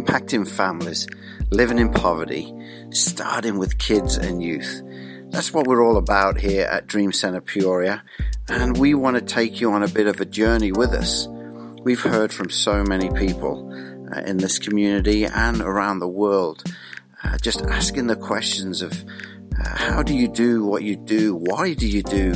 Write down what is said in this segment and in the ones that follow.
impacting families, living in poverty, starting with kids and youth. That's what we're all about here at Dream Center Peoria, and we want to take you on a bit of a journey with us. We've heard from so many people uh, in this community and around the world, uh, just asking the questions of uh, how do you do what you do? Why do you do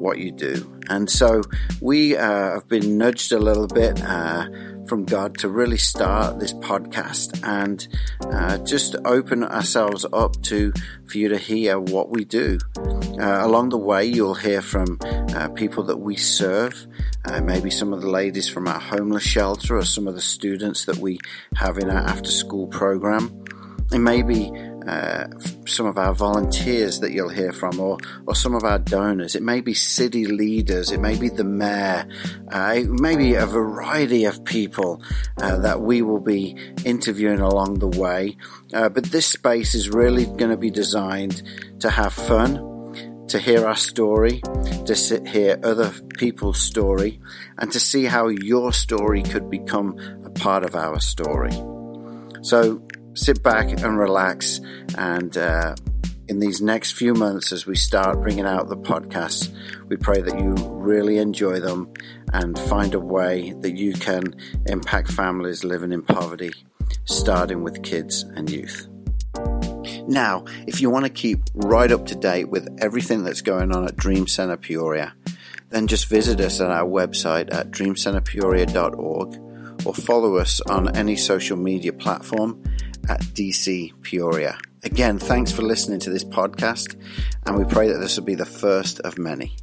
what you do? And so we uh, have been nudged a little bit uh, from God to really start this podcast and uh, just open ourselves up to for you to hear what we do. Uh, along the way, you'll hear from uh, people that we serve, uh, maybe some of the ladies from our homeless shelter or some of the students that we have in our after school program. And maybe uh, some of our volunteers that you'll hear from, or, or some of our donors. It may be city leaders, it may be the mayor, uh, it may be a variety of people uh, that we will be interviewing along the way. Uh, but this space is really going to be designed to have fun. To hear our story, to sit, hear other people's story, and to see how your story could become a part of our story. So sit back and relax. And uh, in these next few months, as we start bringing out the podcasts, we pray that you really enjoy them and find a way that you can impact families living in poverty, starting with kids and youth. Now, if you want to keep right up to date with everything that's going on at Dream Center Peoria, then just visit us at our website at dreamcenterpeoria.org or follow us on any social media platform at DC Peoria. Again, thanks for listening to this podcast, and we pray that this will be the first of many.